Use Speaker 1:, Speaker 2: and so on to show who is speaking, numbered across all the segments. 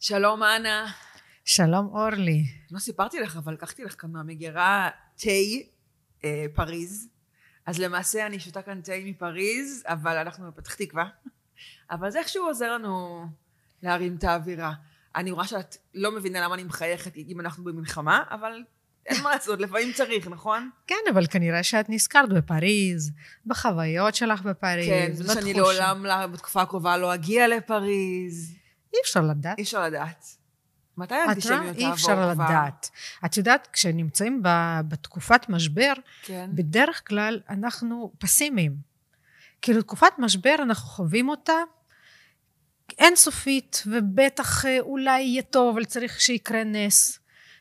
Speaker 1: שלום, אנה.
Speaker 2: שלום, אורלי.
Speaker 1: לא סיפרתי לך, אבל לקחתי לך כאן מהמגירה תה אה, פריז. אז למעשה אני שותה כאן תה מפריז, אבל אנחנו בפתח תקווה. אבל זה איכשהו עוזר לנו להרים את האווירה. אני רואה שאת לא מבינה למה אני מחייכת אם אנחנו במלחמה, אבל אין מה לעשות, לפעמים צריך, נכון?
Speaker 2: כן, אבל כנראה שאת נזכרת בפריז, בחוויות שלך בפריז,
Speaker 1: כן, זה שאני לעולם, בתקופה הקרובה לא אגיע לפריז.
Speaker 2: אי אפשר לדעת.
Speaker 1: אי אפשר לדעת. מתי? האנטישמיות
Speaker 2: אי
Speaker 1: תעבור
Speaker 2: אפשר
Speaker 1: כבר?
Speaker 2: לדעת. את יודעת, כשנמצאים בתקופת משבר,
Speaker 1: כן.
Speaker 2: בדרך כלל אנחנו פסימיים. כאילו, תקופת משבר, אנחנו חווים אותה אינסופית, ובטח אה, אולי יהיה טוב, אבל צריך שיקרה נס.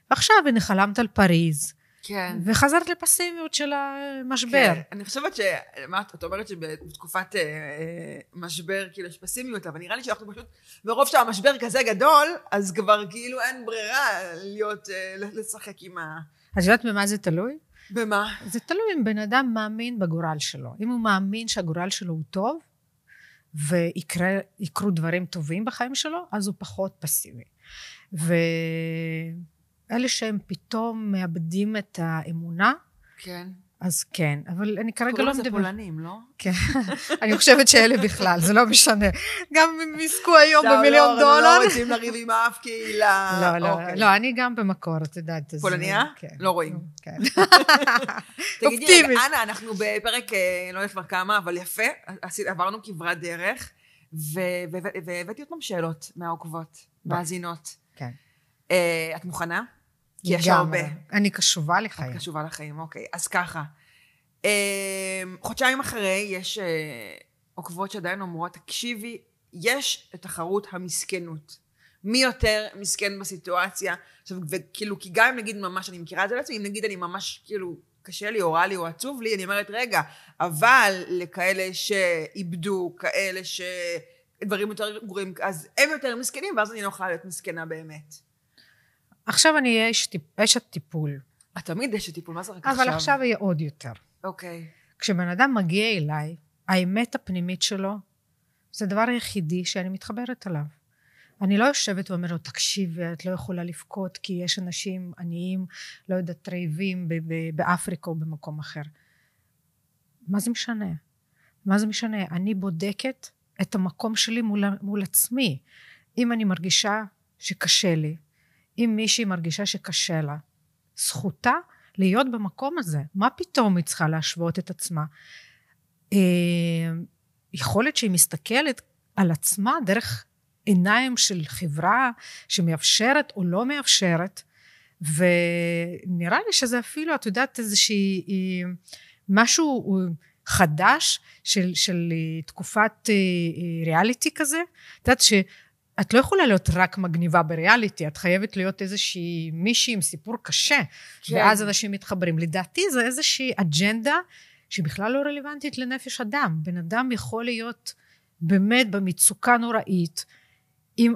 Speaker 2: ועכשיו, הנה, חלמת על פריז,
Speaker 1: כן.
Speaker 2: וחזרת לפסימיות של המשבר.
Speaker 1: כן. אני חושבת ש... מה את אומרת שבתקופת אה, אה, משבר כאילו יש פסימיות, אבל נראה לי שאנחנו פשוט, מרוב שהמשבר כזה גדול, אז כבר כאילו אין ברירה להיות, אה, לשחק עם ה...
Speaker 2: את יודעת במה זה תלוי?
Speaker 1: במה?
Speaker 2: זה תלוי אם בן אדם מאמין בגורל שלו. אם הוא מאמין שהגורל שלו הוא טוב, ויקרו דברים טובים בחיים שלו, אז הוא פחות פסימי. ואלה שהם פתאום מאבדים את האמונה,
Speaker 1: כן.
Speaker 2: אז כן. אבל אני כרגע
Speaker 1: קוראים
Speaker 2: לא
Speaker 1: לזה
Speaker 2: מדברת...
Speaker 1: פולנים, לא?
Speaker 2: כן. אני חושבת שאלה בכלל, זה לא משנה. גם אם יזכו היום
Speaker 1: לא,
Speaker 2: במיליון
Speaker 1: לא,
Speaker 2: דולר.
Speaker 1: לא רוצים לריב עם אף קהילה.
Speaker 2: לא, לא,
Speaker 1: אוקיי.
Speaker 2: לא, אני גם במקור, את יודעת.
Speaker 1: פולניה?
Speaker 2: כן.
Speaker 1: לא רואים.
Speaker 2: כן.
Speaker 1: תגידי,
Speaker 2: אופטימית.
Speaker 1: רגע, אנה, אנחנו בפרק, אה, לא יודעת כבר כמה, אבל יפה, עברנו כברת דרך, והבאתי עוד פעם שאלות מהעוקבות. מאזינות.
Speaker 2: כן.
Speaker 1: אה, את מוכנה? כי יש. הרבה.
Speaker 2: אני קשובה
Speaker 1: את
Speaker 2: לחיים.
Speaker 1: קשובה לחיים, אוקיי. אז ככה, אה, חודשיים אחרי, יש אה, עוקבות שעדיין אומרות, תקשיבי, יש את תחרות המסכנות. מי יותר מסכן בסיטואציה? עכשיו, וכאילו, כי גם אם נגיד ממש, אני מכירה את זה לעצמי, אם נגיד אני ממש, כאילו, קשה לי, או רע לי, או עצוב לי, אני אומרת, רגע, אבל לכאלה שאיבדו, כאלה שדברים יותר גרועים, אז הם יותר מסכנים, ואז אני לא יכולה להיות מסכנה באמת.
Speaker 2: עכשיו אני אהיה אש אשת טיפול,
Speaker 1: את תמיד אשת טיפול, מה זה רק עכשיו?
Speaker 2: אבל עכשיו יהיה עוד יותר.
Speaker 1: אוקיי.
Speaker 2: כשבן אדם מגיע אליי, האמת הפנימית שלו, זה הדבר היחידי שאני מתחברת אליו. אני לא יושבת ואומרת לו, תקשיבי, את לא יכולה לבכות כי יש אנשים עניים, לא יודעת, רעבים באפריקה או במקום אחר. מה זה משנה? מה זה משנה? אני בודקת את המקום שלי מול, מול עצמי. אם אני מרגישה שקשה לי, אם מישהי מרגישה שקשה לה, זכותה להיות במקום הזה. מה פתאום היא צריכה להשוות את עצמה? אה, יכול להיות שהיא מסתכלת על עצמה דרך עיניים של חברה שמאפשרת או לא מאפשרת, ונראה לי שזה אפילו, את יודעת, איזושהי אה, משהו אה, חדש של, של תקופת ריאליטי כזה. את יודעת שאת לא יכולה להיות רק מגניבה בריאליטי, את חייבת להיות איזושהי מישהי עם סיפור קשה,
Speaker 1: כן.
Speaker 2: ואז אנשים מתחברים. לדעתי זה איזושהי אג'נדה שבכלל לא רלוונטית לנפש אדם. בן אדם יכול להיות באמת במצוקה נוראית, אם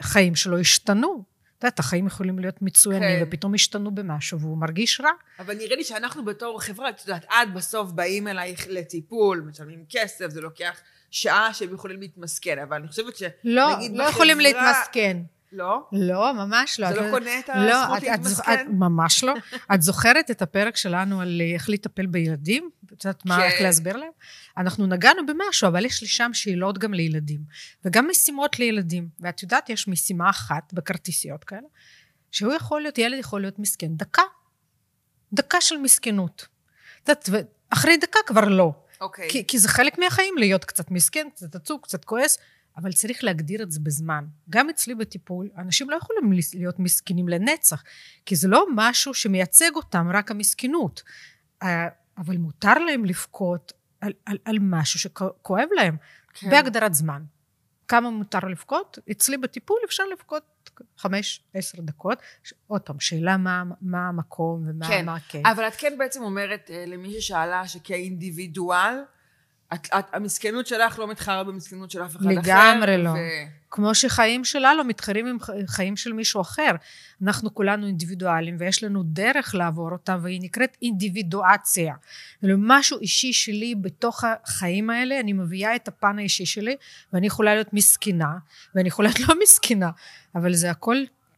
Speaker 2: החיים שלו השתנו. את יודעת, החיים יכולים להיות מצוינים,
Speaker 1: כן.
Speaker 2: ופתאום השתנו במשהו, והוא מרגיש רע.
Speaker 1: אבל נראה לי שאנחנו בתור חברה, את יודעת, את בסוף באים אלייך לטיפול, משלמים כסף, זה לוקח שעה שהם יכולים להתמסכן, אבל אני חושבת ש...
Speaker 2: לא, לא יכולים להתמסכן.
Speaker 1: לא?
Speaker 2: לא, ממש לא.
Speaker 1: זה לא קונה את
Speaker 2: לא,
Speaker 1: הזכות להתמסכן?
Speaker 2: ממש לא. את זוכרת את הפרק שלנו על אה, איך לטפל בילדים? את יודעת מה,
Speaker 1: כן.
Speaker 2: איך להסביר להם? אנחנו נגענו במשהו, אבל יש לי שם שאלות גם לילדים. וגם משימות לילדים. ואת יודעת, יש משימה אחת בכרטיסיות כאלה, שהוא יכול להיות, ילד יכול להיות מסכן דקה. דקה של מסכנות. את יודעת, ואחרי דקה כבר לא.
Speaker 1: אוקיי.
Speaker 2: כי, כי זה חלק מהחיים להיות קצת מסכן, קצת עצוב, קצת כועס, אבל צריך להגדיר את זה בזמן. גם אצלי בטיפול, אנשים לא יכולים להיות מסכנים לנצח, כי זה לא משהו שמייצג אותם, רק המסכנות. אה, אבל מותר להם לבכות על, על, על משהו שכואב להם,
Speaker 1: כן.
Speaker 2: בהגדרת זמן. כמה מותר לבכות? אצלי בטיפול אפשר לבכות חמש, עשר דקות. עוד פעם, שאלה מה, מה המקום ומה
Speaker 1: כן,
Speaker 2: מה כן.
Speaker 1: אבל את כן בעצם אומרת אה, למי ששאלה שכאינדיבידואל, את, את, המסכנות שלך לא מתחרה במסכנות של אף אחד אחר.
Speaker 2: לגמרי לא.
Speaker 1: ו...
Speaker 2: כמו שחיים לא מתחרים עם חיים של מישהו אחר. אנחנו כולנו אינדיבידואלים ויש לנו דרך לעבור אותה והיא נקראת אינדיבידואציה. משהו אישי שלי בתוך החיים האלה, אני מביאה את הפן האישי שלי ואני יכולה להיות מסכנה ואני יכולה להיות לא מסכנה, אבל זה הכל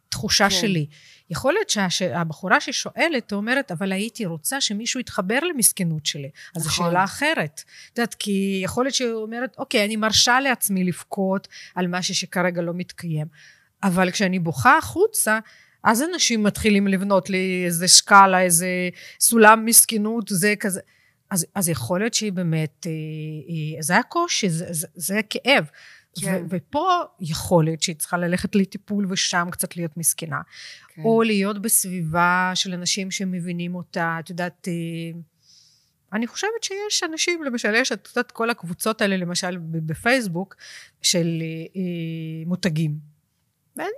Speaker 2: תחושה כן. שלי. יכול להיות שהבחורה ששואלת אומרת, אבל הייתי רוצה שמישהו יתחבר למסכנות שלי. אז זו נכון. שאלה אחרת. את יודעת, כי יכול להיות שהיא אומרת, אוקיי, אני מרשה לעצמי לבכות על משהו שכרגע לא מתקיים. אבל כשאני בוכה החוצה, אז אנשים מתחילים לבנות לי איזה שקאלה, איזה סולם מסכנות, זה כזה. אז, אז יכול להיות שהיא באמת, אה, זה הקושי, זה, זה, זה הכאב. כן. ופה יכול להיות שהיא צריכה ללכת לטיפול ושם קצת להיות מסכנה. כן. או להיות בסביבה של אנשים שמבינים אותה, את יודעת, אה, אני חושבת שיש אנשים, למשל, יש את יודעת כל הקבוצות האלה, למשל בפייסבוק, של אה, אה מותגים. אין, אין,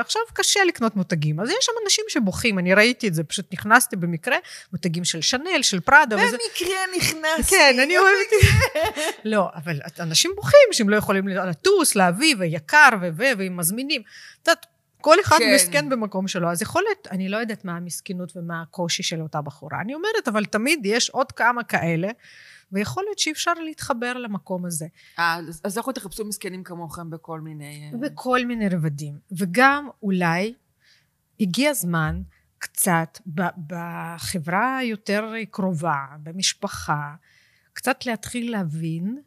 Speaker 2: עכשיו קשה לקנות מותגים, אז יש שם אנשים שבוכים, אני ראיתי את זה, פשוט נכנסתי במקרה, מותגים של שנל, של פראדה.
Speaker 1: במקרה וזה... נכנסתי.
Speaker 2: כן, אני אוהבת. לא, אבל אנשים בוכים שהם לא יכולים לטוס, להביא, ויקר, ו... והם מזמינים. את יודעת, כל אחד כן. מסכן במקום שלו, אז יכול להיות, אני לא יודעת מה המסכנות ומה הקושי של אותה בחורה. אני אומרת, אבל תמיד יש עוד כמה כאלה. ויכול להיות שאי אפשר להתחבר למקום הזה.
Speaker 1: אה, אז לכו תחפשו מסכנים כמוכם בכל מיני...
Speaker 2: אה, בכל מיני רבדים. וגם אולי הגיע הזמן קצת בחברה היותר קרובה, במשפחה, קצת להתחיל להבין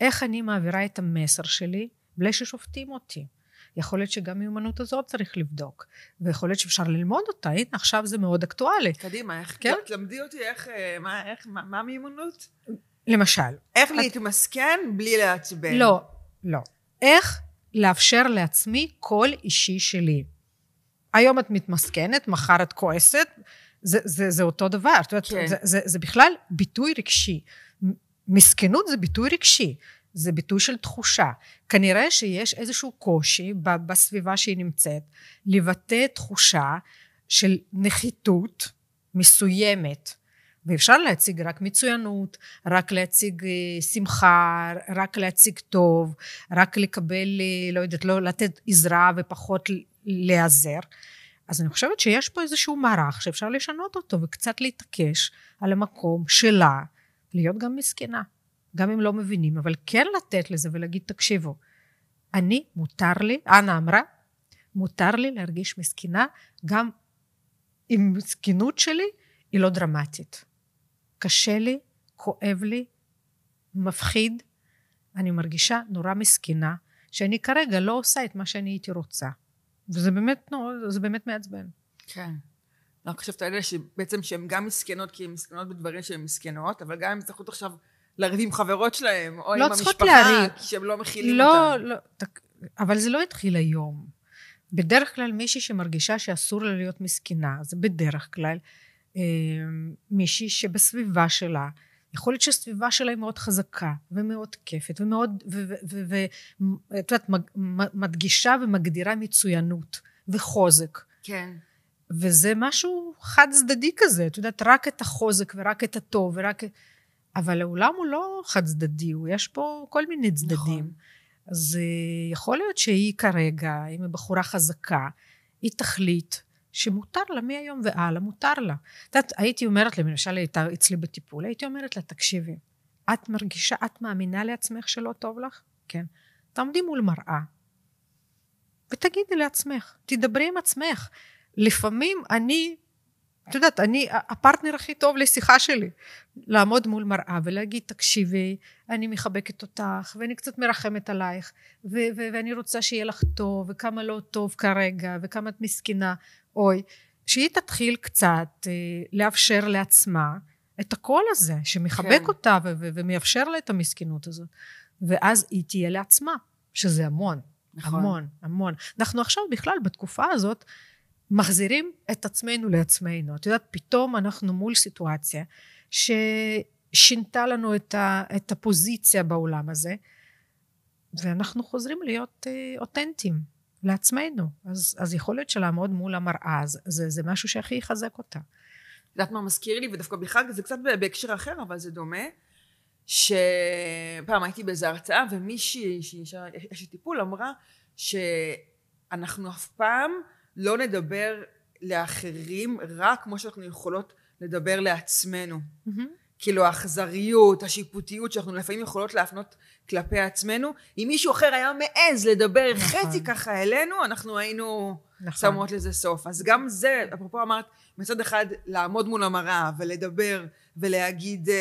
Speaker 2: איך אני מעבירה את המסר שלי בלי ששופטים אותי. יכול להיות שגם מיומנות הזאת צריך לבדוק, ויכול להיות שאפשר ללמוד אותה, הנה עכשיו זה מאוד אקטואלי.
Speaker 1: קדימה, איך, כן? תלמדי אותי איך, אה, מה, איך, מה, מה מיומנות?
Speaker 2: למשל.
Speaker 1: איך את... להתמסכן בלי לעצבן.
Speaker 2: לא, לא. איך לאפשר לעצמי קול אישי שלי. היום את מתמסכנת, מחר את כועסת, זה, זה, זה אותו דבר. כן. זה, זה, זה, זה בכלל ביטוי רגשי. מסכנות זה ביטוי רגשי. זה ביטוי של תחושה. כנראה שיש איזשהו קושי בסביבה שהיא נמצאת, לבטא תחושה של נחיתות מסוימת, ואפשר להציג רק מצוינות, רק להציג אה, שמחה, רק להציג טוב, רק לקבל, אה, לא יודעת, לא לתת עזרה ופחות להיעזר. אז אני חושבת שיש פה איזשהו מערך שאפשר לשנות אותו וקצת להתעקש על המקום שלה, להיות גם מסכנה, גם אם לא מבינים, אבל כן לתת לזה ולהגיד, תקשיבו, אני, מותר לי, אנה אמרה, מותר לי להרגיש מסכנה, גם אם מסכנות שלי היא לא דרמטית. קשה לי, כואב לי, מפחיד, אני מרגישה נורא מסכנה, שאני כרגע לא עושה את מה שאני הייתי רוצה. וזה באמת, נורא, זה באמת מעצבן.
Speaker 1: כן. אני חושבת על אלה שבעצם שהן גם מסכנות, כי הן מסכנות בדברים שהן מסכנות, אבל גם הן צריכות עכשיו לריב עם חברות שלהן, או לא עם המשפחה. כי שהן לא מכילים
Speaker 2: לא, אותן. לא, לא, אבל זה לא התחיל היום. בדרך כלל מישהי שמרגישה שאסור לה להיות מסכנה, זה בדרך כלל מישהי שבסביבה שלה, יכול להיות שהסביבה שלה היא מאוד חזקה ומאוד כיפת ומאוד, ואת יודעת, מדגישה ומגדירה מצוינות וחוזק.
Speaker 1: כן.
Speaker 2: וזה משהו חד צדדי כזה, את יודעת, רק את החוזק ורק את הטוב ורק... אבל העולם הוא לא חד צדדי, יש פה כל מיני צדדים. נכון. אז אה, יכול להיות שהיא כרגע, אם היא בחורה חזקה, היא תחליט שמותר לה מהיום והלאה, מותר לה. את יודעת, הייתי אומרת לה, למשל הייתה אצלי בטיפול, הייתי אומרת לה, תקשיבי, את מרגישה, את מאמינה לעצמך שלא טוב לך? כן. תעמדי מול מראה ותגידי לעצמך, תדברי עם עצמך. לפעמים אני, את יודעת, אני הפרטנר הכי טוב לשיחה שלי. לעמוד מול מראה ולהגיד, תקשיבי, אני מחבקת אותך, ואני קצת מרחמת עלייך, ו- ו- ואני רוצה שיהיה לך טוב, וכמה לא טוב כרגע, וכמה את מסכנה. אוי, שהיא תתחיל קצת אה, לאפשר לעצמה את הקול הזה, שמחבק כן. אותה ו- ו- ומאפשר לה את המסכנות הזאת. ואז היא תהיה לעצמה, שזה המון. נכון. המון, המון. אנחנו עכשיו בכלל בתקופה הזאת מחזירים את עצמנו לעצמנו. את יודעת, פתאום אנחנו מול סיטואציה ששינתה לנו את, ה, את הפוזיציה בעולם הזה, ואנחנו חוזרים להיות אה, אותנטיים. לעצמנו. אז, אז יכול להיות שלעמוד מול המראה, זה, זה, משהו שהכי יחזק אותה.
Speaker 1: את יודעת מה מזכיר לי, ודווקא בכלל זה קצת בהקשר אחר, אבל זה דומה, שפעם הייתי באיזו הרצאה, ומישהי, שהיא אשת טיפול, אמרה שאנחנו אף פעם לא נדבר לאחרים רק כמו שאנחנו יכולות לדבר לעצמנו. כאילו האכזריות, השיפוטיות שאנחנו לפעמים יכולות להפנות כלפי עצמנו, אם מישהו אחר היה מעז לדבר
Speaker 2: נכון.
Speaker 1: חצי ככה אלינו, אנחנו היינו
Speaker 2: נכון.
Speaker 1: שמות לזה סוף. אז גם זה, אפרופו אמרת, מצד אחד לעמוד מול המראה ולדבר ולהגיד אה,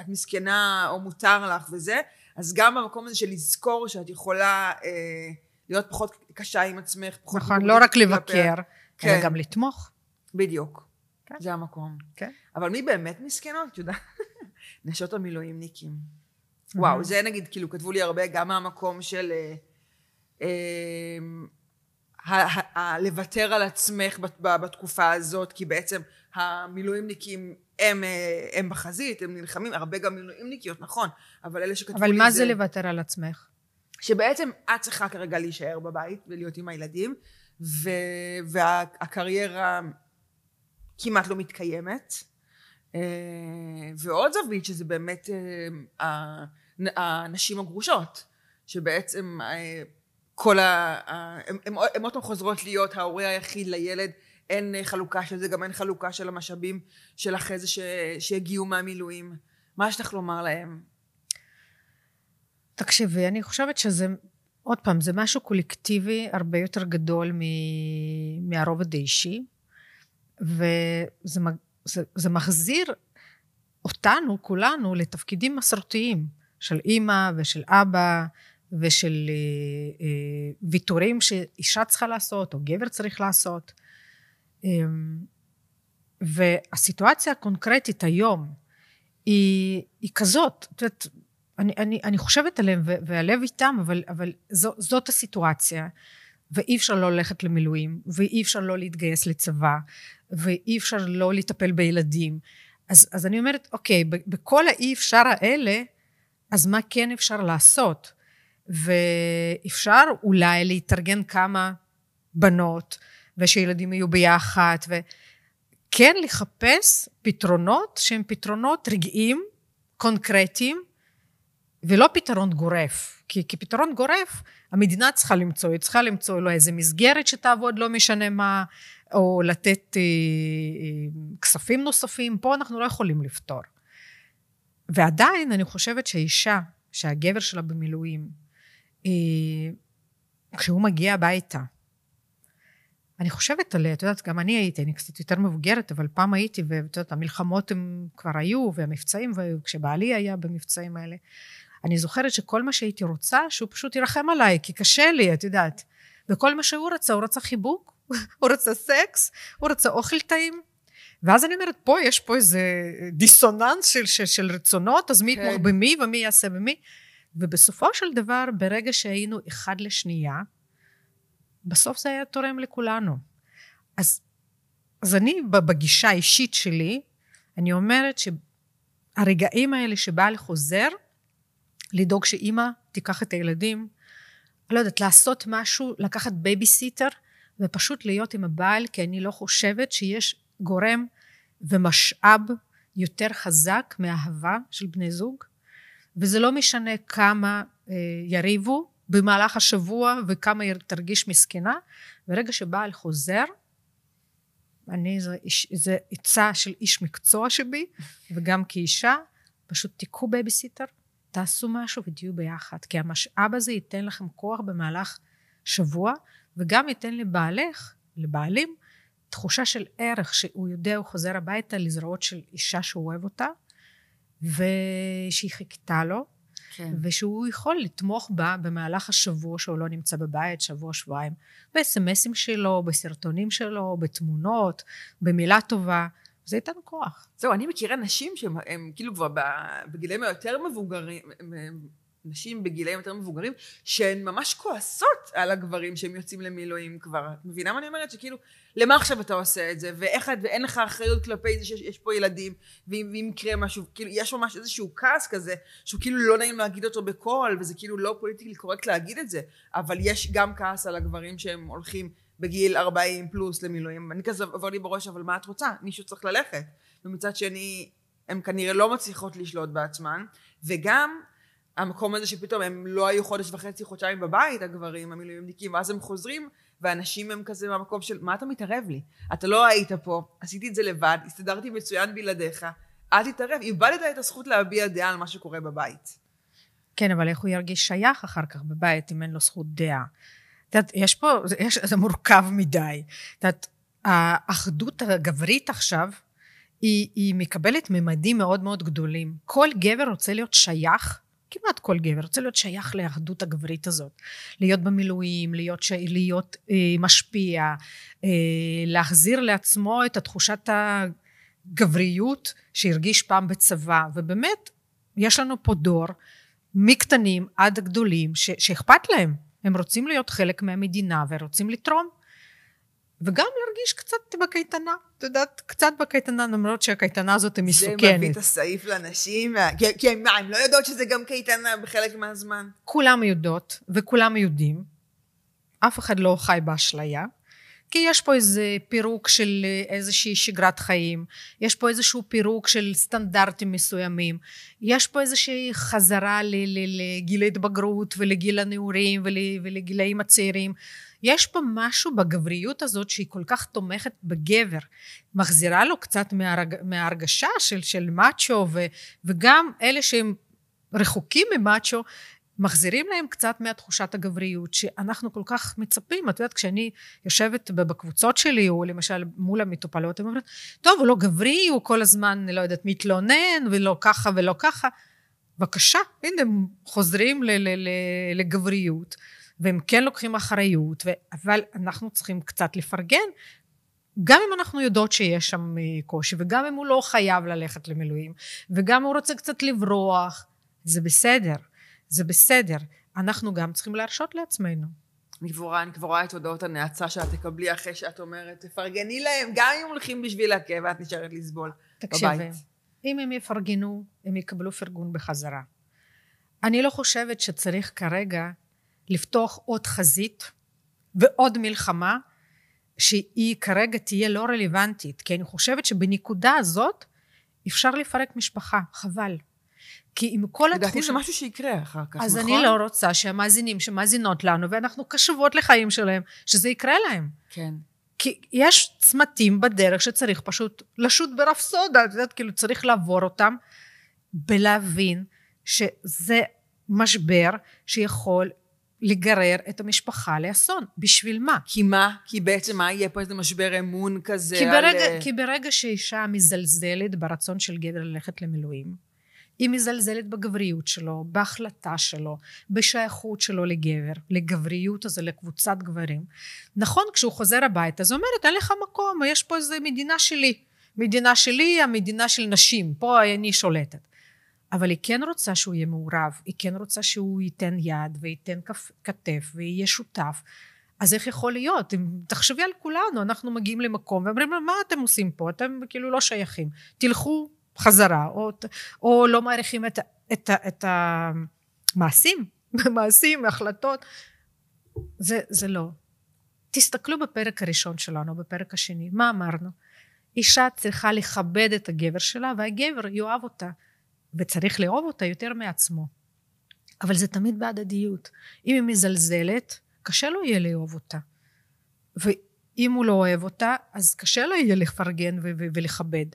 Speaker 1: את מסכנה או מותר לך וזה, אז גם במקום הזה של לזכור שאת יכולה אה, להיות פחות קשה עם עצמך, פחות
Speaker 2: נכון, לא רק. לבקר,
Speaker 1: כן.
Speaker 2: אלא גם לתמוך.
Speaker 1: בדיוק.
Speaker 2: כן.
Speaker 1: זה המקום.
Speaker 2: כן.
Speaker 1: אבל מי באמת מסכנות? את יודעת? נשות המילואימניקים. וואו, זה נגיד, כאילו, כתבו לי הרבה גם מהמקום של אה, אה, לוותר על עצמך בתקופה הזאת, כי בעצם המילואימניקים הם, אה, הם בחזית, הם נלחמים, הרבה גם מילואימניקיות, נכון, אבל אלה שכתבו לי
Speaker 2: אבל מה זה לוותר על עצמך?
Speaker 1: שבעצם את צריכה כרגע להישאר בבית ולהיות עם הילדים, ו- והקריירה כמעט לא מתקיימת. אה, ועוד זווית שזה באמת אה, הנשים הגרושות, שבעצם אה, כל ה... ה- הם- הם הם עוד פעם חוזרות להיות ההורה היחיד לילד, אין חלוקה של זה, גם אין חלוקה של המשאבים של אחרי זה ש- שהגיעו מהמילואים. מה יש לך לומר להם?
Speaker 2: תקשיבי, אני חושבת שזה, עוד פעם, זה משהו קולקטיבי הרבה יותר גדול מ- מהרובד האישי, וזה זה, זה מחזיר אותנו, כולנו, לתפקידים מסורתיים של אימא ושל אבא ושל אה, אה, ויתורים שאישה צריכה לעשות או גבר צריך לעשות. אה, והסיטואציה הקונקרטית היום היא, היא כזאת, את יודעת, אני, אני, אני חושבת עליהם והלב איתם, אבל, אבל זו, זאת הסיטואציה. ואי אפשר לא ללכת למילואים, ואי אפשר לא להתגייס לצבא, ואי אפשר לא לטפל בילדים. אז, אז אני אומרת, אוקיי, בכל האי אפשר האלה, אז מה כן אפשר לעשות? ואפשר אולי להתארגן כמה בנות, ושילדים יהיו ביחד, וכן לחפש פתרונות שהם פתרונות רגעיים, קונקרטיים, ולא פתרון גורף. כי כפתרון גורף, המדינה צריכה למצוא, היא צריכה למצוא לו איזה מסגרת שתעבוד, לא משנה מה, או לתת אה, אה, כספים נוספים, פה אנחנו לא יכולים לפתור. ועדיין אני חושבת שהאישה, שהגבר שלה במילואים, אה, כשהוא מגיע הביתה, אני חושבת עליה, את יודעת, גם אני הייתי, אני קצת יותר מבוגרת, אבל פעם הייתי, ואת יודעת, המלחמות הם כבר היו, והמבצעים, וכשבעלי היה במבצעים האלה, אני זוכרת שכל מה שהייתי רוצה, שהוא פשוט ירחם עליי, כי קשה לי, את יודעת. וכל מה שהוא רצה, הוא רצה חיבוק, הוא רצה סקס, הוא רצה אוכל טעים. ואז אני אומרת, פה יש פה איזה דיסוננס של, של, של רצונות, אז מי
Speaker 1: כן.
Speaker 2: יתמוך במי ומי יעשה במי. ובסופו של דבר, ברגע שהיינו אחד לשנייה, בסוף זה היה תורם לכולנו. אז, אז אני, בגישה האישית שלי, אני אומרת שהרגעים האלה שבעל חוזר, לדאוג שאימא תיקח את הילדים, לא יודעת, לעשות משהו, לקחת בייביסיטר, ופשוט להיות עם הבעל, כי אני לא חושבת שיש גורם ומשאב יותר חזק מאהבה של בני זוג, וזה לא משנה כמה אה, יריבו במהלך השבוע וכמה תרגיש מסכנה, ברגע שבעל חוזר, אני, זה עצה של איש מקצוע שבי, וגם כאישה, פשוט תיקחו בייביסיטר, תעשו משהו ותהיו ביחד, כי המשאב הזה ייתן לכם כוח במהלך שבוע, וגם ייתן לבעלך, לבעלים, תחושה של ערך, שהוא יודע, הוא חוזר הביתה לזרועות של אישה שהוא אוהב אותה, ושהיא חיכתה לו,
Speaker 1: כן.
Speaker 2: ושהוא יכול לתמוך בה במהלך השבוע שהוא לא נמצא בבית, שבוע, שבועיים, בסמסים שלו, בסרטונים שלו, בתמונות, במילה טובה, זה ייתן כוח.
Speaker 1: זהו, אני מכירה נשים שהן כאילו כבר בגילאים היותר מבוגרים, נשים בגילאים יותר מבוגרים, שהן ממש כועסות על הגברים שהם יוצאים למילואים כבר. את מבינה מה אני אומרת? שכאילו, למה עכשיו אתה עושה את זה? ואיך את, ואין לך אחריות כלפי זה שיש פה ילדים, ואם, ואם יקרה משהו, כאילו, יש ממש איזשהו כעס כזה, שהוא כאילו לא נעים להגיד אותו בקול, וזה כאילו לא פוליטיקלי קורקט להגיד את זה, אבל יש גם כעס על הגברים שהם הולכים בגיל 40 פלוס למילואים. אני כזה עובר לי בראש, אבל מה את רוצה? מישהו צריך ללכת. ומצד שני, הן כנראה לא מצליחות לשלוט בעצמן, וגם המקום הזה שפתאום הם לא היו חודש וחצי, חודשיים בבית, הגברים, המילואימניקים, ואז הם חוזרים, והנשים הם כזה במקום של, מה אתה מתערב לי? אתה לא היית פה, עשיתי את זה לבד, הסתדרתי מצוין בלעדיך, אל תתערב, איבדת את הזכות להביע דעה על מה שקורה בבית.
Speaker 2: כן, אבל איך הוא ירגיש שייך אחר כך בבית אם אין לו זכות דעה? את יודעת, יש פה, יש, זה מורכב מדי. את יודעת, האחדות הגברית עכשיו, היא, היא מקבלת ממדים מאוד מאוד גדולים. כל גבר רוצה להיות שייך, כמעט כל גבר רוצה להיות שייך לאחדות הגברית הזאת. להיות במילואים, להיות, ש... להיות אה, משפיע, אה, להחזיר לעצמו את התחושת הגבריות שהרגיש פעם בצבא. ובאמת, יש לנו פה דור מקטנים עד הגדולים ש, שאכפת להם. הם רוצים להיות חלק מהמדינה ורוצים לתרום. וגם להרגיש קצת בקייטנה, את יודעת, קצת בקייטנה, למרות שהקייטנה הזאת היא מסוכנת.
Speaker 1: זה מביא את הסעיף לנשים, כי, כי מה, הם לא יודעות שזה גם קייטנה בחלק מהזמן?
Speaker 2: כולם יודעות, וכולם יודעים. אף אחד לא חי באשליה. כי יש פה איזה פירוק של איזושהי שגרת חיים, יש פה איזשהו פירוק של סטנדרטים מסוימים, יש פה איזושהי חזרה לגיל ההתבגרות ולגיל הנעורים ולגילאים הצעירים. יש פה משהו בגבריות הזאת שהיא כל כך תומכת בגבר, מחזירה לו קצת מהרג, מההרגשה של, של מאצ'ו ו, וגם אלה שהם רחוקים ממאצ'ו מחזירים להם קצת מהתחושת הגבריות שאנחנו כל כך מצפים. את יודעת, כשאני יושבת בקבוצות שלי, או למשל מול המטופלות, הם אומרים, טוב, הוא לא גברי, הוא כל הזמן, לא יודעת, מתלונן, ולא ככה ולא ככה. בבקשה, הנה, הם חוזרים לגבריות. והם כן לוקחים אחריות. אבל אנחנו צריכים קצת לפרגן, גם אם אנחנו יודעות שיש שם אה, קושי, וגם אם הוא לא חייב ללכת למילואים, וגם הוא רוצה קצת לברוח, זה בסדר, זה בסדר. אנחנו גם צריכים להרשות לעצמנו.
Speaker 1: אני כבר רואה, אני כבר רואה את הודעות הנאצה שאת תקבלי אחרי שאת אומרת, תפרגני להם, גם אם הולכים בשביל הכאב ואת נשארת לסבול תקשיבי, בבית.
Speaker 2: אם הם יפרגנו, הם יקבלו פרגון בחזרה. אני לא חושבת שצריך כרגע לפתוח עוד חזית ועוד מלחמה שהיא כרגע תהיה לא רלוונטית כי אני חושבת שבנקודה הזאת אפשר לפרק משפחה חבל כי עם כל
Speaker 1: התחושה... לדעתי זה משהו שיקרה אחר כך,
Speaker 2: אז
Speaker 1: נכון?
Speaker 2: אז אני לא רוצה שהמאזינים שמאזינות לנו ואנחנו קשובות לחיים שלהם שזה יקרה להם.
Speaker 1: כן.
Speaker 2: כי יש צמתים בדרך שצריך פשוט לשוט ברפסודה, את יודעת, כאילו צריך לעבור אותם בלהבין שזה משבר שיכול לגרר את המשפחה לאסון. בשביל מה?
Speaker 1: כי מה? כי בעצם מה יהיה פה איזה משבר אמון כזה?
Speaker 2: כי ברגע, על... כי ברגע שאישה מזלזלת ברצון של גבר ללכת למילואים, היא מזלזלת בגבריות שלו, בהחלטה שלו, בשייכות שלו לגבר, לגבריות הזו, לקבוצת גברים. נכון, כשהוא חוזר הביתה, אז אומרת, אין לך מקום, יש פה איזה מדינה שלי. מדינה שלי, המדינה של נשים, פה אני שולטת. אבל היא כן רוצה שהוא יהיה מעורב, היא כן רוצה שהוא ייתן יד וייתן כתף ויהיה שותף. אז איך יכול להיות? תחשבי על כולנו, אנחנו מגיעים למקום ואומרים לו, מה אתם עושים פה? אתם כאילו לא שייכים. תלכו חזרה, או, או לא מעריכים את, את, את המעשים, מעשים, החלטות. זה, זה לא. תסתכלו בפרק הראשון שלנו, בפרק השני, מה אמרנו? אישה צריכה לכבד את הגבר שלה והגבר יאהב אותה. וצריך לאהוב אותה יותר מעצמו. אבל זה תמיד בהדדיות. אם היא מזלזלת, קשה לו יהיה לאהוב אותה. ואם הוא לא אוהב אותה, אז קשה לו יהיה לפרגן ולכבד.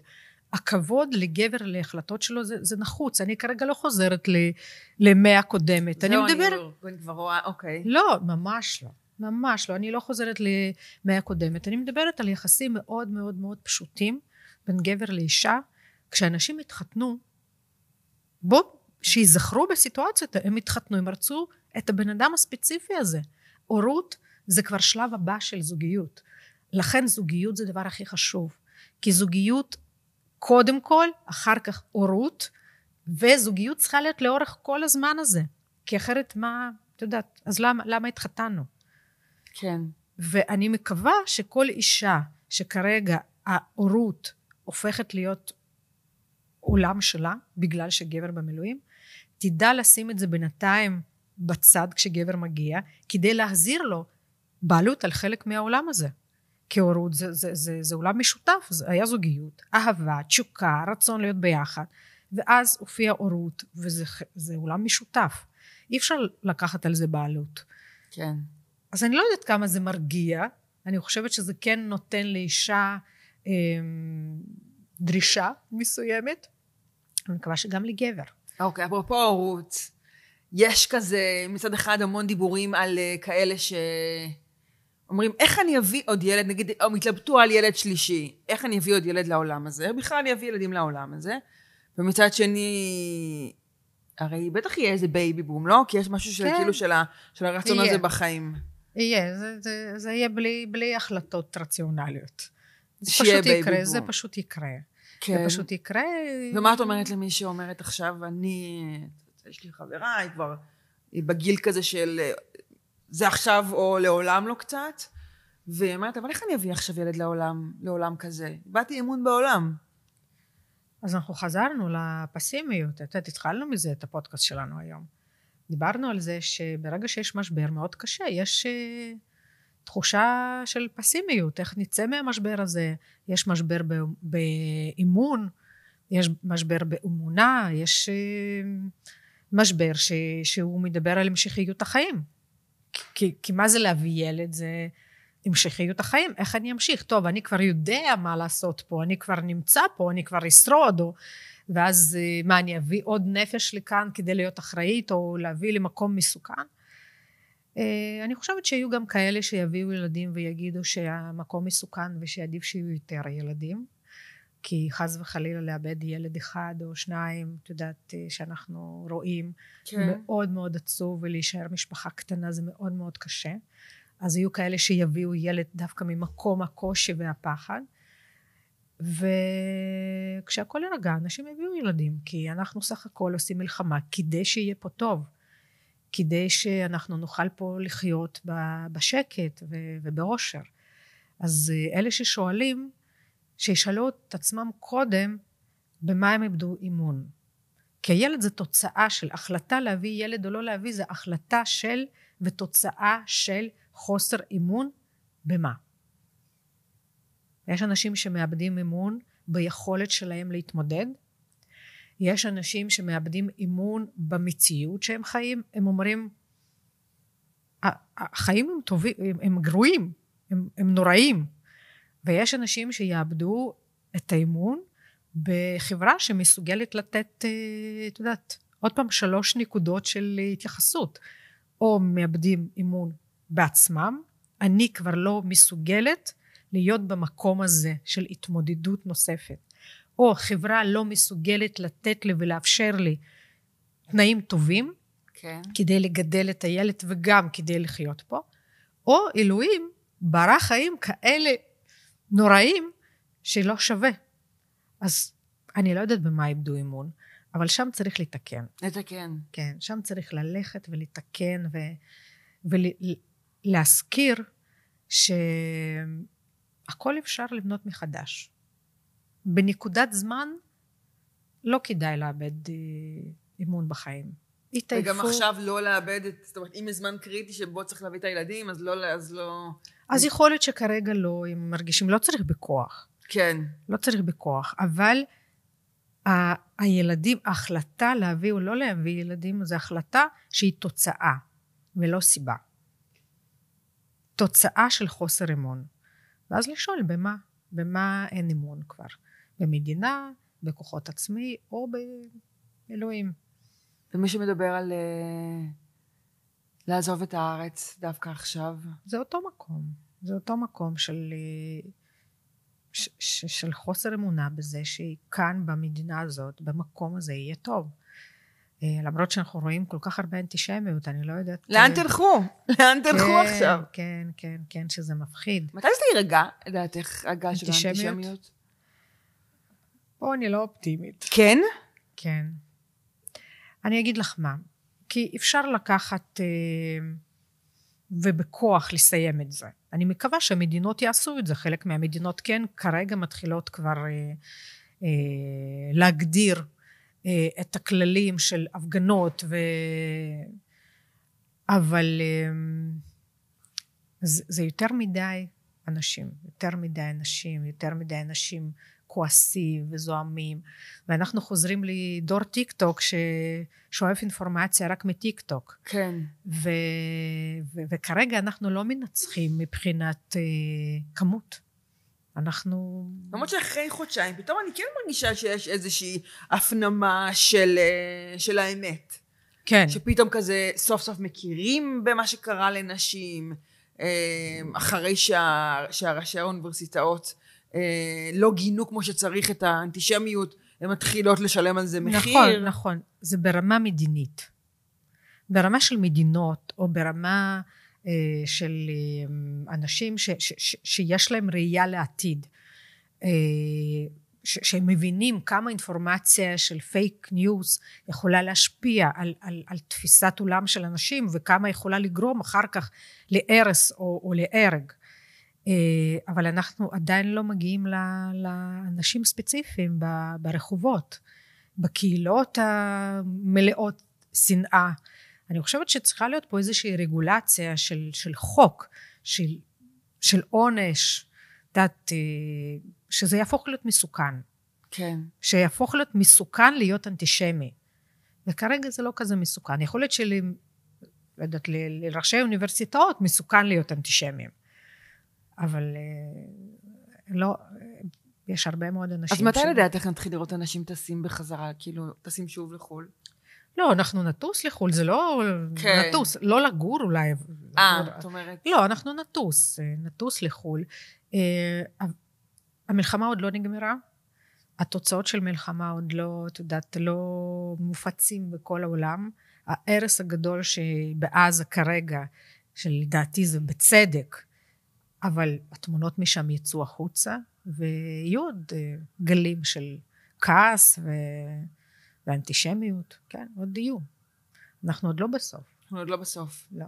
Speaker 2: הכבוד לגבר להחלטות שלו זה, זה נחוץ. אני כרגע לא חוזרת למאה הקודמת. אני מדברת...
Speaker 1: זהו, אני כבר רואה, אוקיי.
Speaker 2: לא, ממש לא. ממש לא. אני לא חוזרת למאה הקודמת. אני מדברת על יחסים מאוד מאוד מאוד פשוטים בין גבר לאישה. כשאנשים התחתנו, בוא, שיזכרו בסיטואציות, הם התחתנו, הם רצו את הבן אדם הספציפי הזה. הורות זה כבר שלב הבא של זוגיות. לכן זוגיות זה הדבר הכי חשוב. כי זוגיות קודם כל, אחר כך הורות, וזוגיות צריכה להיות לאורך כל הזמן הזה. כי אחרת מה, את יודעת, אז למה, למה התחתנו?
Speaker 1: כן.
Speaker 2: ואני מקווה שכל אישה שכרגע ההורות הופכת להיות עולם שלה, בגלל שגבר במילואים, תדע לשים את זה בינתיים בצד כשגבר מגיע, כדי להחזיר לו בעלות על חלק מהעולם הזה. כי הורות זה, זה, זה, זה עולם משותף, זה היה זוגיות, אהבה, תשוקה, רצון להיות ביחד. ואז הופיעה הורות, וזה זה עולם משותף. אי אפשר לקחת על זה בעלות.
Speaker 1: כן.
Speaker 2: אז אני לא יודעת כמה זה מרגיע, אני חושבת שזה כן נותן לאישה אה, דרישה מסוימת, אני מקווה שגם לגבר.
Speaker 1: אוקיי, אפרופו הורות, יש כזה מצד אחד המון דיבורים על uh, כאלה שאומרים, איך אני אביא עוד ילד, נגיד, או התלבטו על ילד שלישי, איך אני אביא עוד ילד לעולם הזה, בכלל אני אביא ילדים לעולם הזה, ומצד שני, הרי בטח יהיה איזה baby boom, לא? כי יש משהו של, כן. כאילו של, ה, של הרצון יהיה. הזה בחיים.
Speaker 2: יהיה, זה, זה, זה יהיה בלי, בלי החלטות רציונליות. זה פשוט יקרה, בום. זה פשוט יקרה. כן. זה פשוט יקרה.
Speaker 1: ומה את אומרת למי שאומרת עכשיו, אני, יש לי חברה, היא כבר, היא בגיל כזה של זה עכשיו או לעולם לא קצת, והיא אומרת, אבל איך אני אביא עכשיו ילד לעולם, לעולם כזה? איבדתי אמון בעולם.
Speaker 2: אז אנחנו חזרנו לפסימיות, את יודעת, התחלנו מזה את הפודקאסט שלנו היום. דיברנו על זה שברגע שיש משבר מאוד קשה, יש uh, תחושה של פסימיות, איך נצא מהמשבר הזה, יש משבר באמון, יש משבר באמונה, יש uh, משבר ש, שהוא מדבר על המשכיות החיים. כי, כי מה זה להביא ילד? זה המשכיות החיים, איך אני אמשיך? טוב, אני כבר יודע מה לעשות פה, אני כבר נמצא פה, אני כבר אשרוד, או... ואז אה, מה, אני אביא עוד נפש לכאן כדי להיות אחראית, או להביא למקום מסוכן? אה, אני חושבת שיהיו גם כאלה שיביאו ילדים ויגידו שהמקום מסוכן ושעדיף שיהיו יותר ילדים. כי חס וחלילה לאבד ילד אחד או שניים, את יודעת, אה, שאנחנו רואים, כן. מאוד מאוד עצוב, ולהישאר משפחה קטנה זה מאוד מאוד קשה. אז יהיו כאלה שיביאו ילד דווקא ממקום הקושי והפחד. וכשהכול יירגע, אנשים יביאו ילדים, כי אנחנו סך הכל עושים מלחמה כדי שיהיה פה טוב, כדי שאנחנו נוכל פה לחיות בשקט ובאושר. אז אה, אלה ששואלים, שישאלו את עצמם קודם במה הם איבדו אימון. כי הילד זה תוצאה של החלטה להביא ילד או לא להביא, זה החלטה של ותוצאה של חוסר אימון במה. יש אנשים שמאבדים אמון ביכולת שלהם להתמודד. יש אנשים שמאבדים אמון במציאות שהם חיים. הם אומרים, החיים הם טובים, הם, הם גרועים, הם, הם נוראים. ויש אנשים שיאבדו את האמון בחברה שמסוגלת לתת, אה, את יודעת, עוד פעם שלוש נקודות של התייחסות. או מאבדים אמון בעצמם, אני כבר לא מסוגלת להיות במקום הזה של התמודדות נוספת. או חברה לא מסוגלת לתת לי ולאפשר לי תנאים טובים, כן. כדי לגדל את הילד וגם כדי לחיות פה, או אלוהים ברא חיים כאלה נוראים שלא שווה. אז אני לא יודעת במה איבדו אמון, אבל שם צריך לתקן.
Speaker 1: לתקן.
Speaker 2: כן, שם צריך ללכת ולתקן ו... ולהזכיר שהכל אפשר לבנות מחדש. בנקודת זמן לא כדאי לאבד אה, אמון בחיים.
Speaker 1: התעייפו. וגם עכשיו לא לאבד את, זאת אומרת, אם יש זמן קריטי שבו צריך להביא את הילדים, אז לא, אז לא...
Speaker 2: אז יכול להיות שכרגע לא, אם מרגישים, לא צריך בכוח.
Speaker 1: כן.
Speaker 2: לא צריך בכוח, אבל ה- הילדים, ההחלטה להביא או לא להביא ילדים, זו החלטה שהיא תוצאה ולא סיבה. תוצאה של חוסר אמון. ואז לשאול במה, במה אין אמון כבר. במדינה, בכוחות עצמי או באלוהים.
Speaker 1: ומי שמדבר על uh, לעזוב את הארץ דווקא עכשיו?
Speaker 2: זה אותו מקום. זה אותו מקום של, אה, ש, ש, של חוסר אמונה בזה שכאן במדינה הזאת, במקום הזה, יהיה טוב. אה, למרות שאנחנו רואים כל כך הרבה אנטישמיות, אני לא יודעת...
Speaker 1: לאן תלכו? לאן תלכו
Speaker 2: כן,
Speaker 1: עכשיו?
Speaker 2: כן, כן, כן, שזה מפחיד.
Speaker 1: מתי זה יירגע, לדעתך, הגל של האנטישמיות?
Speaker 2: פה אני לא אופטימית.
Speaker 1: כן?
Speaker 2: כן. אני אגיד לך מה, כי אפשר לקחת אה, ובכוח לסיים את זה. אני מקווה שהמדינות יעשו את זה, חלק מהמדינות כן כרגע מתחילות כבר אה, אה, להגדיר את הכללים של הפגנות ו... אבל זה יותר מדי אנשים, יותר מדי אנשים, יותר מדי אנשים כועסים וזועמים ואנחנו חוזרים לדור טיק טוק ששואף אינפורמציה רק מטיק טוק
Speaker 1: כן.
Speaker 2: ו, ו, וכרגע אנחנו לא מנצחים מבחינת אה, כמות אנחנו
Speaker 1: למרות שאחרי חודשיים, פתאום אני כן מרגישה שיש איזושהי הפנמה של, אה, של האמת.
Speaker 2: כן
Speaker 1: שפתאום כזה סוף סוף מכירים במה שקרה לנשים, אה, אחרי שה, שהראשי האוניברסיטאות לא גינו כמו שצריך את האנטישמיות, הן מתחילות לשלם על זה מחיר.
Speaker 2: נכון נכון. זה ברמה מדינית. ברמה של מדינות או ברמה אה, של אה, אנשים ש, ש, ש, שיש להם ראייה לעתיד אה, ש, שהם מבינים כמה אינפורמציה של fake news יכולה להשפיע על, על, על תפיסת עולם של אנשים וכמה יכולה לגרום אחר כך להרס או, או להרג. אה, אבל אנחנו עדיין לא מגיעים לאנשים ספציפיים ברחובות בקהילות המלאות שנאה. אני חושבת שצריכה להיות פה איזושהי רגולציה של, של חוק של, של עונש את יודעת, אה, שזה יהפוך להיות מסוכן.
Speaker 1: כן.
Speaker 2: שיהפוך להיות מסוכן להיות אנטישמי. וכרגע זה לא כזה מסוכן. יכול להיות של... לא יודעת, ל- לראשי אוניברסיטאות מסוכן להיות אנטישמים אבל אה, לא, אה, יש הרבה מאוד אנשים
Speaker 1: אז מתי
Speaker 2: ש-
Speaker 1: לדעתך נתחיל לראות אנשים טסים בחזרה, כאילו, טסים שוב לחו"ל?
Speaker 2: לא, אנחנו נטוס לחו"ל, זה לא
Speaker 1: כן.
Speaker 2: נטוס, לא לגור אולי.
Speaker 1: אה,
Speaker 2: לגור-
Speaker 1: את אומרת.
Speaker 2: לא, אנחנו נטוס, אה, נטוס לחו"ל. המלחמה עוד לא נגמרה. התוצאות של מלחמה עוד לא, את יודעת, לא מופצים בכל העולם. ההרס הגדול שבעזה כרגע, שלדעתי זה בצדק, אבל התמונות משם יצאו החוצה, ויהיו עוד אה, גלים של כעס ו... ואנטישמיות, כן, עוד יהיו. אנחנו עוד לא בסוף.
Speaker 1: אנחנו עוד לא בסוף.
Speaker 2: לא.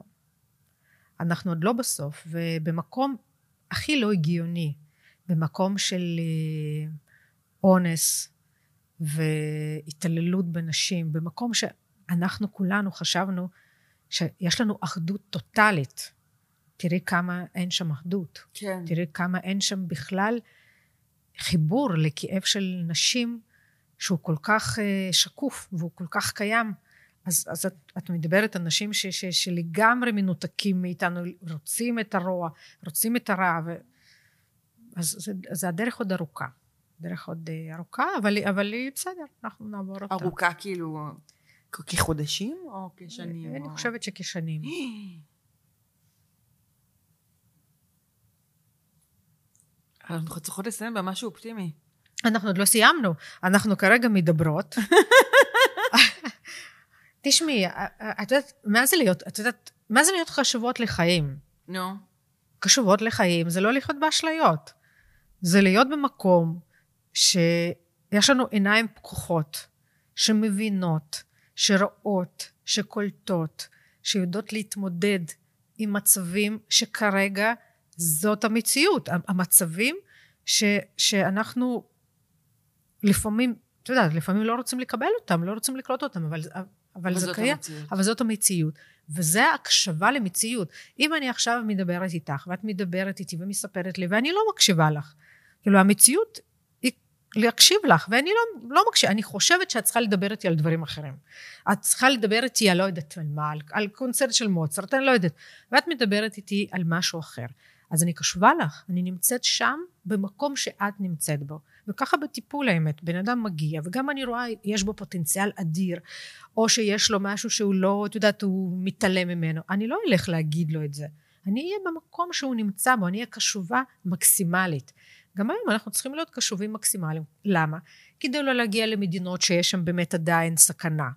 Speaker 2: אנחנו עוד לא בסוף, ובמקום הכי לא הגיוני, במקום של אה, אונס והתעללות בנשים, במקום שאנחנו כולנו חשבנו שיש לנו אחדות טוטאלית. תראי כמה אין שם אחדות.
Speaker 1: כן.
Speaker 2: תראי כמה אין שם בכלל חיבור לכאב של נשים שהוא כל כך אה, שקוף והוא כל כך קיים. אז, אז את, את מדברת על נשים ש, ש, שלגמרי מנותקים מאיתנו, רוצים את הרוע, רוצים את הרע, ו... אז זה, אז הדרך עוד ארוכה. דרך עוד אה, ארוכה, אבל, אבל בסדר, אנחנו נעבור אותה.
Speaker 1: ארוכה כאילו כ- כחודשים או כשנים?
Speaker 2: אני
Speaker 1: או-
Speaker 2: חושבת שכשנים.
Speaker 1: אנחנו צריכות לסיים במשהו אופטימי.
Speaker 2: אנחנו עוד לא סיימנו, אנחנו כרגע מדברות. תשמעי, את יודעת, מה זה להיות, את יודעת, מה זה להיות חשובות לחיים?
Speaker 1: נו.
Speaker 2: קשובות לחיים זה לא לחיות באשליות. זה להיות במקום שיש לנו עיניים פקוחות, שמבינות, שרואות, שקולטות, שיודעות להתמודד עם מצבים שכרגע זאת המציאות. המצבים ש, שאנחנו לפעמים, את יודעת, לפעמים לא רוצים לקבל אותם, לא רוצים לקלוט אותם, אבל, אבל זה קיים.
Speaker 1: המציאות.
Speaker 2: אבל זאת המציאות. וזה הקשבה למציאות. אם אני עכשיו מדברת איתך, ואת מדברת איתי ומספרת לי, ואני לא מקשיבה לך, כאילו המציאות היא להקשיב לך, ואני לא, לא מקשיבה, אני חושבת שאת צריכה לדבר איתי על דברים אחרים. את צריכה לדבר איתי על לא יודעת על מה, על, על קונצרט של מוצרט, אני לא יודעת. ואת מדברת איתי על משהו אחר. אז אני קשובה לך, אני נמצאת שם במקום שאת נמצאת בו. וככה בטיפול האמת, בן אדם מגיע, וגם אני רואה, יש בו פוטנציאל אדיר, או שיש לו משהו שהוא לא, את יודעת, הוא מתעלם ממנו. אני לא אלך להגיד לו את זה. אני אהיה במקום שהוא נמצא בו, אני אהיה קשובה מקסימלית. גם היום אנחנו צריכים להיות קשובים מקסימליים. למה? כדי לא להגיע למדינות שיש שם באמת עדיין סכנה.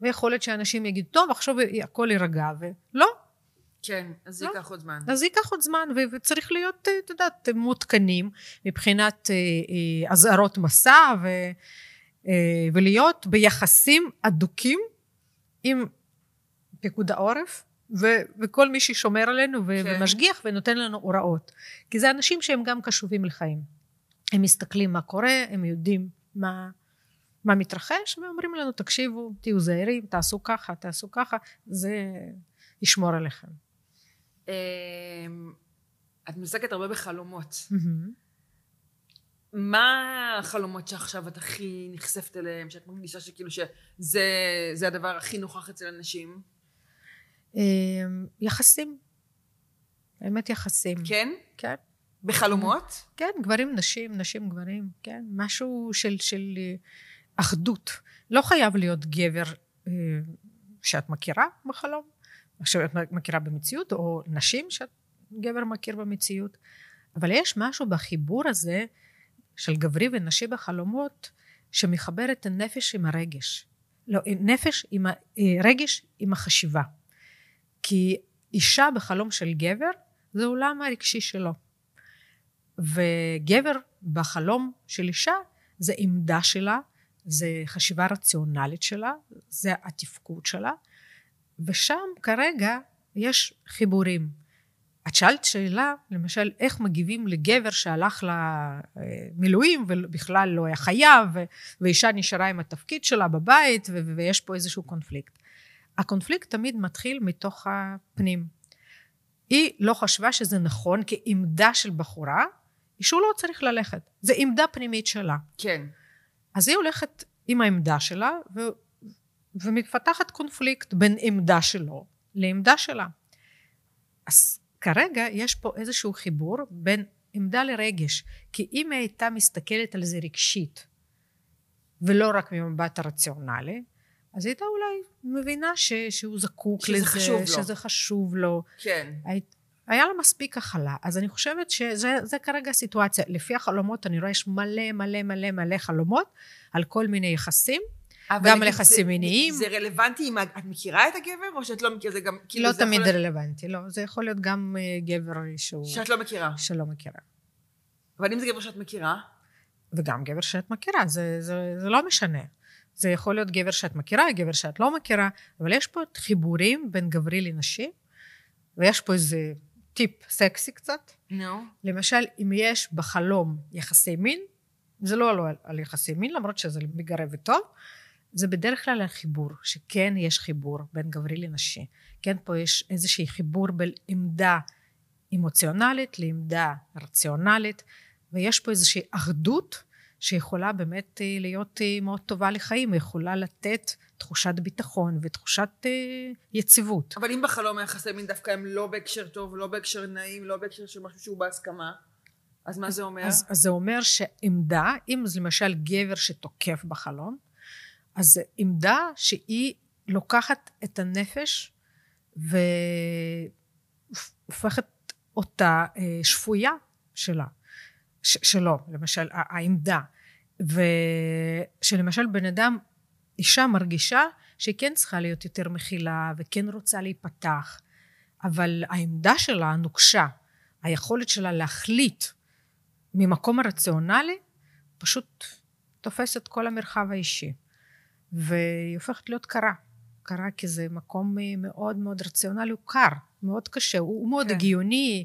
Speaker 2: ויכול להיות שאנשים יגידו, טוב, עכשיו הכל יירגע, ולא,
Speaker 1: כן, אז זה
Speaker 2: לא.
Speaker 1: ייקח עוד זמן.
Speaker 2: אז זה ייקח עוד זמן, ו- וצריך להיות, אה, את יודעת, מעודכנים מבחינת אה, אה, אזהרות מסע, ו- אה, ולהיות ביחסים אדוקים עם פיקוד העורף, ו- וכל מי ששומר עלינו ו-
Speaker 1: כן.
Speaker 2: ומשגיח ונותן לנו הוראות. כי זה אנשים שהם גם קשובים לחיים. הם מסתכלים מה קורה, הם יודעים מה, מה מתרחש, ואומרים לנו, תקשיבו, תהיו זהירים, תעשו ככה, תעשו ככה, זה ישמור עליכם.
Speaker 1: אמ, את מתעסקת הרבה בחלומות. מה החלומות שעכשיו את הכי נחשפת אליהם, שאת מרגישה שכאילו שזה זה הדבר הכי נוכח אצל אנשים?
Speaker 2: אמ, יחסים. באמת יחסים.
Speaker 1: כן?
Speaker 2: כן.
Speaker 1: בחלומות?
Speaker 2: כן, גברים, נשים, נשים, גברים, כן. משהו של, של אה, אחדות. לא חייב להיות גבר אה, שאת מכירה בחלום, שאת מכירה במציאות, או נשים שאת גבר מכיר במציאות. אבל יש משהו בחיבור הזה של גברי ונשי בחלומות שמחבר את הנפש עם הרגש. לא, נפש עם הרגש אה, עם החשיבה. כי אישה בחלום של גבר זה עולם הרגשי שלו. וגבר בחלום של אישה זה עמדה שלה, זה חשיבה רציונלית שלה, זה התפקוד שלה, ושם כרגע יש חיבורים. את שאלת שאלה, למשל, איך מגיבים לגבר שהלך למילואים ובכלל לא היה חייב, ואישה נשארה עם התפקיד שלה בבית, ויש פה איזשהו קונפליקט. הקונפליקט תמיד מתחיל מתוך הפנים. היא לא חשבה שזה נכון כעמדה של בחורה, שהוא לא צריך ללכת. זה עמדה פנימית שלה.
Speaker 1: כן.
Speaker 2: אז היא הולכת עם העמדה שלה. ומתפתחת קונפליקט בין עמדה שלו לעמדה שלה. אז כרגע יש פה איזשהו חיבור בין עמדה לרגש, כי אם היא הייתה מסתכלת על זה רגשית, ולא רק ממבט הרציונלי, אז היא הייתה אולי מבינה ש, שהוא זקוק
Speaker 1: שזה
Speaker 2: לזה,
Speaker 1: חשוב לו.
Speaker 2: שזה חשוב לו.
Speaker 1: כן.
Speaker 2: היית, היה לה מספיק הכלה. אז אני חושבת שזה כרגע הסיטואציה. לפי החלומות אני רואה יש מלא מלא מלא מלא חלומות על כל מיני יחסים. גם יחסים מיניים.
Speaker 1: זה רלוונטי אם את מכירה את הגבר, או שאת לא מכירה? זה גם, כאילו,
Speaker 2: לא
Speaker 1: זה
Speaker 2: תמיד
Speaker 1: יכול...
Speaker 2: רלוונטי, לא. זה יכול להיות גם אה, גבר שהוא...
Speaker 1: שאת לא מכירה.
Speaker 2: שלא מכירה.
Speaker 1: אבל אם זה גבר שאת מכירה?
Speaker 2: וגם גבר שאת מכירה, זה, זה, זה לא משנה. זה יכול להיות גבר שאת מכירה, גבר שאת לא מכירה, אבל יש פה חיבורים בין גברי לנשי, ויש פה איזה טיפ סקסי קצת.
Speaker 1: נו. No.
Speaker 2: למשל, אם יש בחלום יחסי מין, זה לא על, על יחסי מין, למרות שזה מגרה וטוב, זה בדרך כלל החיבור, שכן יש חיבור בין גברי לנשי. כן, פה יש איזשהי חיבור בין עמדה אמוציונלית לעמדה רציונלית, ויש פה איזושהי אחדות שיכולה באמת אה, להיות אה, מאוד טובה לחיים, יכולה לתת תחושת ביטחון ותחושת אה, יציבות.
Speaker 1: אבל אם בחלום היחסי מין דווקא הם לא בהקשר טוב, לא בהקשר נעים, לא בהקשר של משהו שהוא בהסכמה, אז מה זה אומר?
Speaker 2: אז, אז זה אומר שעמדה, אם זה למשל גבר שתוקף בחלום, אז עמדה שהיא לוקחת את הנפש והופכת אותה שפויה שלה, ש- שלו, למשל העמדה, ושלמשל בן אדם, אישה מרגישה שהיא כן צריכה להיות יותר מכילה וכן רוצה להיפתח, אבל העמדה שלה נוקשה, היכולת שלה להחליט ממקום הרציונלי פשוט תופס את כל המרחב האישי. והיא הופכת להיות קרה. קרה כי זה מקום מאוד מאוד רציונלי, הוא קר, מאוד קשה, הוא מאוד כן. הגיוני,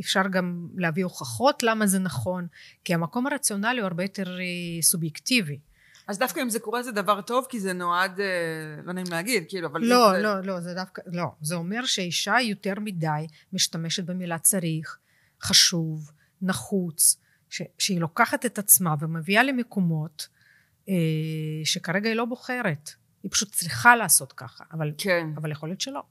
Speaker 2: אפשר גם להביא הוכחות למה זה נכון, כי המקום הרציונלי הוא הרבה יותר סובייקטיבי.
Speaker 1: אז דווקא אם זה קורה זה דבר טוב, כי זה נועד, לא נעים להגיד, כאילו, אבל...
Speaker 2: לא,
Speaker 1: זה...
Speaker 2: לא, לא, זה דווקא, לא. זה אומר שאישה יותר מדי משתמשת במילה צריך, חשוב, נחוץ, ש, שהיא לוקחת את עצמה ומביאה למקומות שכרגע היא לא בוחרת. היא פשוט צריכה לעשות ככה, אבל,
Speaker 1: כן.
Speaker 2: אבל יכול להיות שלא.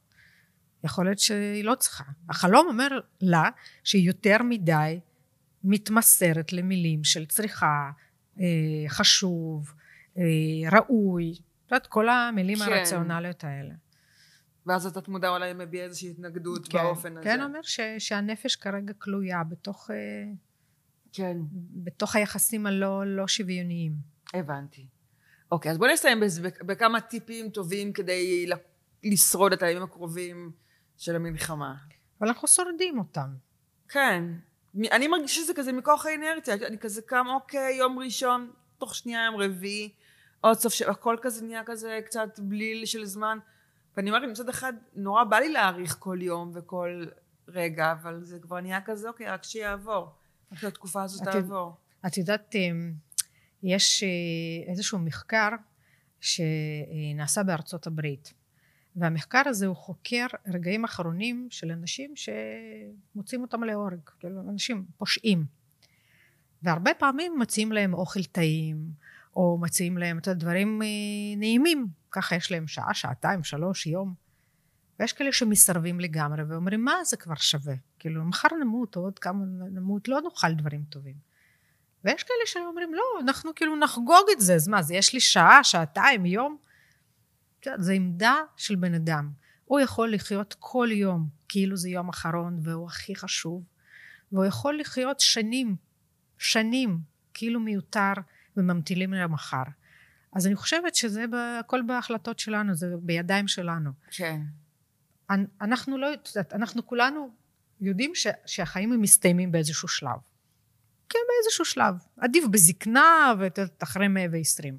Speaker 2: יכול להיות שהיא לא צריכה. החלום אומר לה שהיא יותר מדי מתמסרת למילים של צריכה, חשוב, ראוי, את יודעת, כל המילים כן. הרציונליות האלה.
Speaker 1: ואז את מודע אולי מביע איזושהי התנגדות כן, באופן הזה.
Speaker 2: כן, אומר ש, שהנפש כרגע כלויה בתוך,
Speaker 1: כן.
Speaker 2: בתוך היחסים הלא לא שוויוניים.
Speaker 1: הבנתי. אוקיי, אז בואי נסיים בכמה טיפים טובים כדי לשרוד את הימים הקרובים של המלחמה.
Speaker 2: אבל אנחנו שורדים אותם.
Speaker 1: כן. אני מרגישה שזה כזה מכוח האינרציה. אני כזה קם, אוקיי, יום ראשון, תוך שנייה יום רביעי, עוד סוף, הכל כזה נהיה כזה קצת בליל של זמן. ואני אומרת, מצד אחד, נורא בא לי להאריך כל יום וכל רגע, אבל זה כבר נהיה כזה, אוקיי, רק שיעבור. רק שהתקופה הזאת תעבור.
Speaker 2: את יודעת, יש איזשהו מחקר שנעשה בארצות הברית והמחקר הזה הוא חוקר רגעים אחרונים של אנשים שמוצאים אותם להורג, כאילו אנשים פושעים והרבה פעמים מציעים להם אוכל טעים, או מציעים להם את הדברים אה, נעימים, ככה יש להם שעה, שעתיים, שלוש, יום. ויש כאלה שמסרבים לגמרי ואומרים, מה זה כבר שווה? כאילו, מחר נמות, או עוד כמה נמות, לא נאכל דברים טובים. ויש כאלה שאומרים, לא, אנחנו כאילו נחגוג את זה, אז מה, זה יש לי שעה, שעתיים, יום? זו עמדה של בן אדם. הוא יכול לחיות כל יום כאילו זה יום אחרון והוא הכי חשוב, והוא יכול לחיות שנים, שנים, כאילו מיותר וממתינים למחר. אז אני חושבת שזה הכל בהחלטות שלנו, זה בידיים שלנו.
Speaker 1: כן.
Speaker 2: אנחנו לא, אנחנו כולנו יודעים ש, שהחיים הם מסתיימים באיזשהו שלב. כן, באיזשהו שלב. עדיף בזקנה ואחרי מאה ועשרים.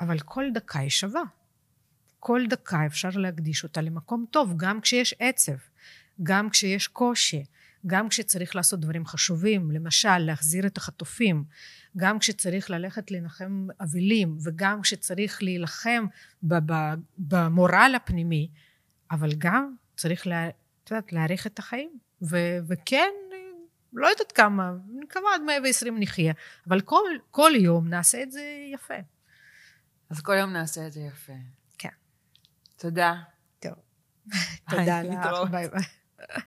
Speaker 2: אבל כל דקה היא שווה. כל דקה אפשר להקדיש אותה למקום טוב, גם כשיש עצב, גם כשיש קושי, גם כשצריך לעשות דברים חשובים, למשל להחזיר את החטופים, גם כשצריך ללכת לנחם אבלים, וגם כשצריך להילחם במורל הפנימי, אבל גם צריך לה, את יודעת, להעריך את החיים. וכן, לא יודעת כמה, אני מקווה עד 120 נחיה, אבל כל, כל יום נעשה את זה יפה.
Speaker 1: אז כל יום נעשה את זה יפה.
Speaker 2: כן.
Speaker 1: תודה.
Speaker 2: טוב. תודה לך, ביי ביי.